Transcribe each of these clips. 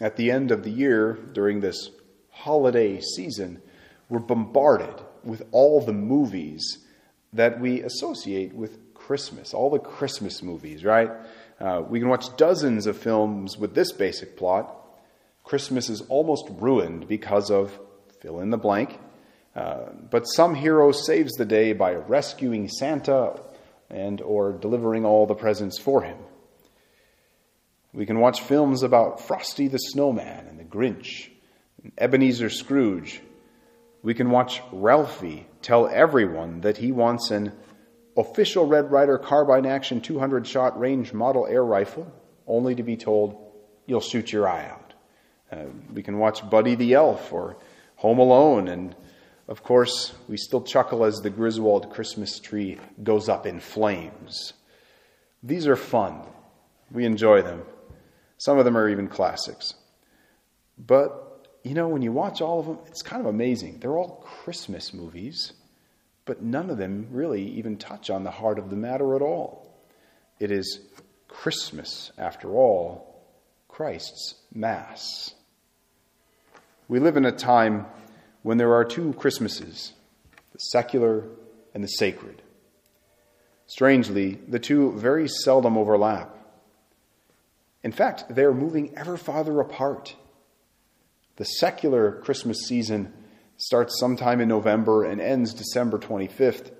At the end of the year, during this holiday season, we're bombarded with all the movies that we associate with Christmas, all the Christmas movies, right? Uh, we can watch dozens of films with this basic plot. Christmas is almost ruined because of fill in the blank. Uh, but some hero saves the day by rescuing Santa and or delivering all the presents for him. We can watch films about Frosty the Snowman and the Grinch, and Ebenezer Scrooge. We can watch Ralphie tell everyone that he wants an official Red Ryder carbine action 200 shot range model air rifle, only to be told, you'll shoot your eye out. Uh, we can watch Buddy the Elf or Home Alone, and of course, we still chuckle as the Griswold Christmas tree goes up in flames. These are fun. We enjoy them. Some of them are even classics. But, you know, when you watch all of them, it's kind of amazing. They're all Christmas movies, but none of them really even touch on the heart of the matter at all. It is Christmas, after all, Christ's Mass. We live in a time when there are two Christmases the secular and the sacred. Strangely, the two very seldom overlap. In fact, they are moving ever farther apart. The secular Christmas season starts sometime in November and ends December 25th.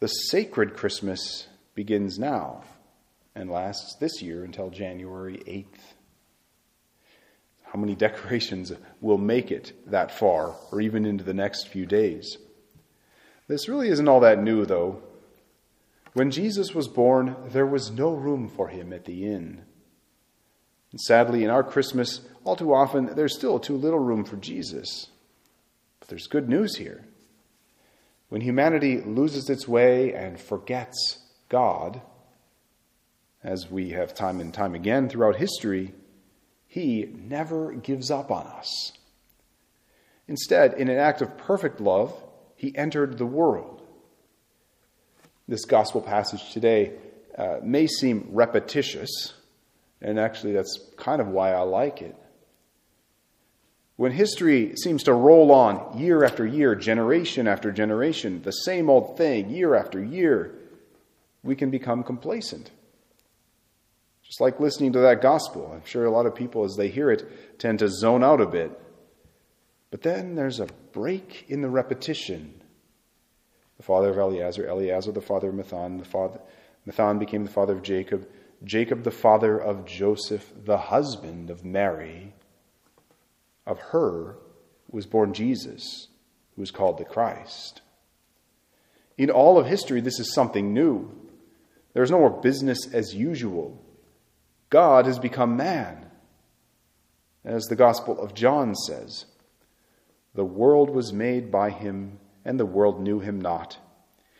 The sacred Christmas begins now and lasts this year until January 8th. How many decorations will make it that far or even into the next few days? This really isn't all that new, though. When Jesus was born, there was no room for him at the inn. And sadly, in our Christmas, all too often, there's still too little room for Jesus. But there's good news here. When humanity loses its way and forgets God, as we have time and time again throughout history, he never gives up on us. Instead, in an act of perfect love, he entered the world. This gospel passage today uh, may seem repetitious, and actually, that's kind of why I like it. When history seems to roll on year after year, generation after generation, the same old thing year after year, we can become complacent. Just like listening to that gospel. I'm sure a lot of people, as they hear it, tend to zone out a bit. But then there's a break in the repetition. The father of Eleazar, Eleazar the father of Matthan, the father, Matthan became the father of Jacob, Jacob the father of Joseph, the husband of Mary. Of her was born Jesus, who is called the Christ. In all of history, this is something new. There's no more business as usual. God has become man. As the Gospel of John says, the world was made by him, and the world knew him not.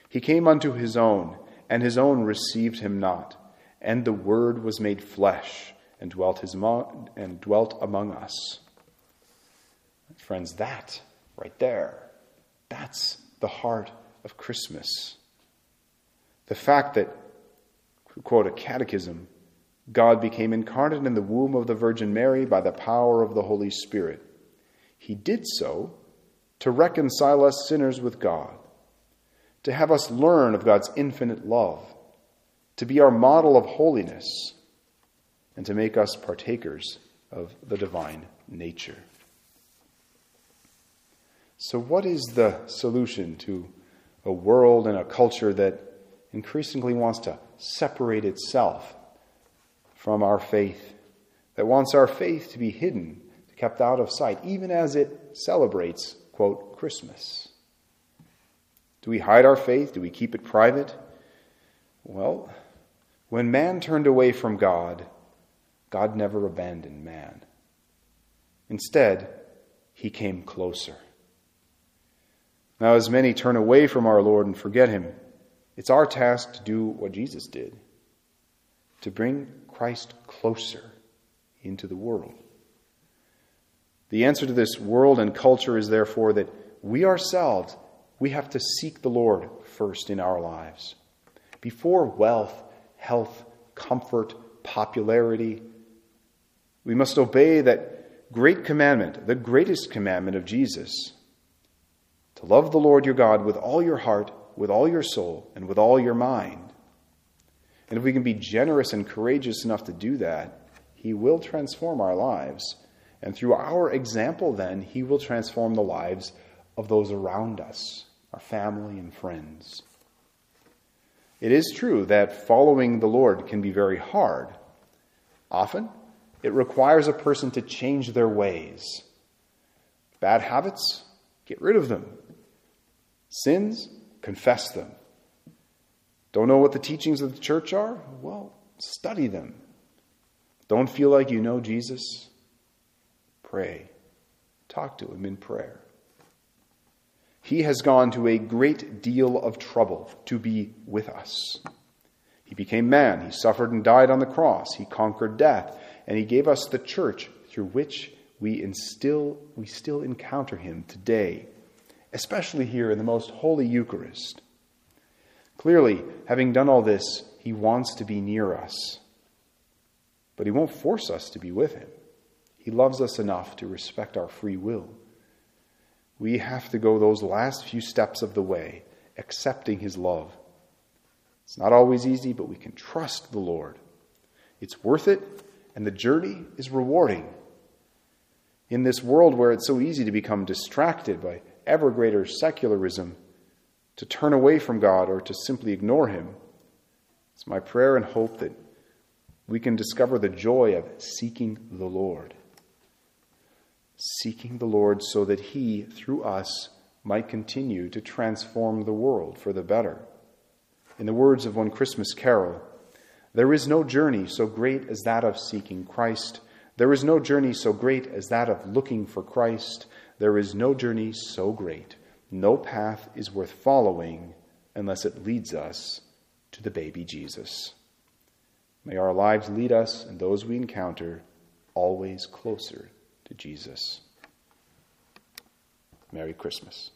He came unto his own, and his own received him not. And the Word was made flesh and dwelt, his mo- and dwelt among us. Friends, that right there, that's the heart of Christmas. The fact that, quote a catechism, God became incarnate in the womb of the Virgin Mary by the power of the Holy Spirit. He did so to reconcile us sinners with God, to have us learn of God's infinite love, to be our model of holiness, and to make us partakers of the divine nature. So, what is the solution to a world and a culture that increasingly wants to separate itself from our faith, that wants our faith to be hidden, kept out of sight, even as it celebrates, quote, Christmas. Do we hide our faith? Do we keep it private? Well, when man turned away from God, God never abandoned man. Instead, he came closer. Now, as many turn away from our Lord and forget him, it's our task to do what Jesus did to bring Christ closer into the world. The answer to this world and culture is therefore that we ourselves, we have to seek the Lord first in our lives. Before wealth, health, comfort, popularity, We must obey that great commandment, the greatest commandment of Jesus to love the Lord your God with all your heart, with all your soul, and with all your mind. And if we can be generous and courageous enough to do that, He will transform our lives. And through our example, then, He will transform the lives of those around us, our family and friends. It is true that following the Lord can be very hard. Often, it requires a person to change their ways. Bad habits, get rid of them. Sins, confess them. Don't know what the teachings of the church are? Well, study them. Don't feel like you know Jesus? Pray. Talk to him in prayer. He has gone to a great deal of trouble to be with us. He became man. He suffered and died on the cross. He conquered death. And he gave us the church through which we, instill, we still encounter him today, especially here in the most holy Eucharist. Clearly, having done all this, he wants to be near us. But he won't force us to be with him. He loves us enough to respect our free will. We have to go those last few steps of the way, accepting his love. It's not always easy, but we can trust the Lord. It's worth it, and the journey is rewarding. In this world where it's so easy to become distracted by ever greater secularism, to turn away from God or to simply ignore Him, it's my prayer and hope that we can discover the joy of seeking the Lord. Seeking the Lord so that He, through us, might continue to transform the world for the better. In the words of one Christmas carol, there is no journey so great as that of seeking Christ. There is no journey so great as that of looking for Christ. There is no journey so great. No path is worth following unless it leads us to the baby Jesus. May our lives lead us and those we encounter always closer to Jesus. Merry Christmas.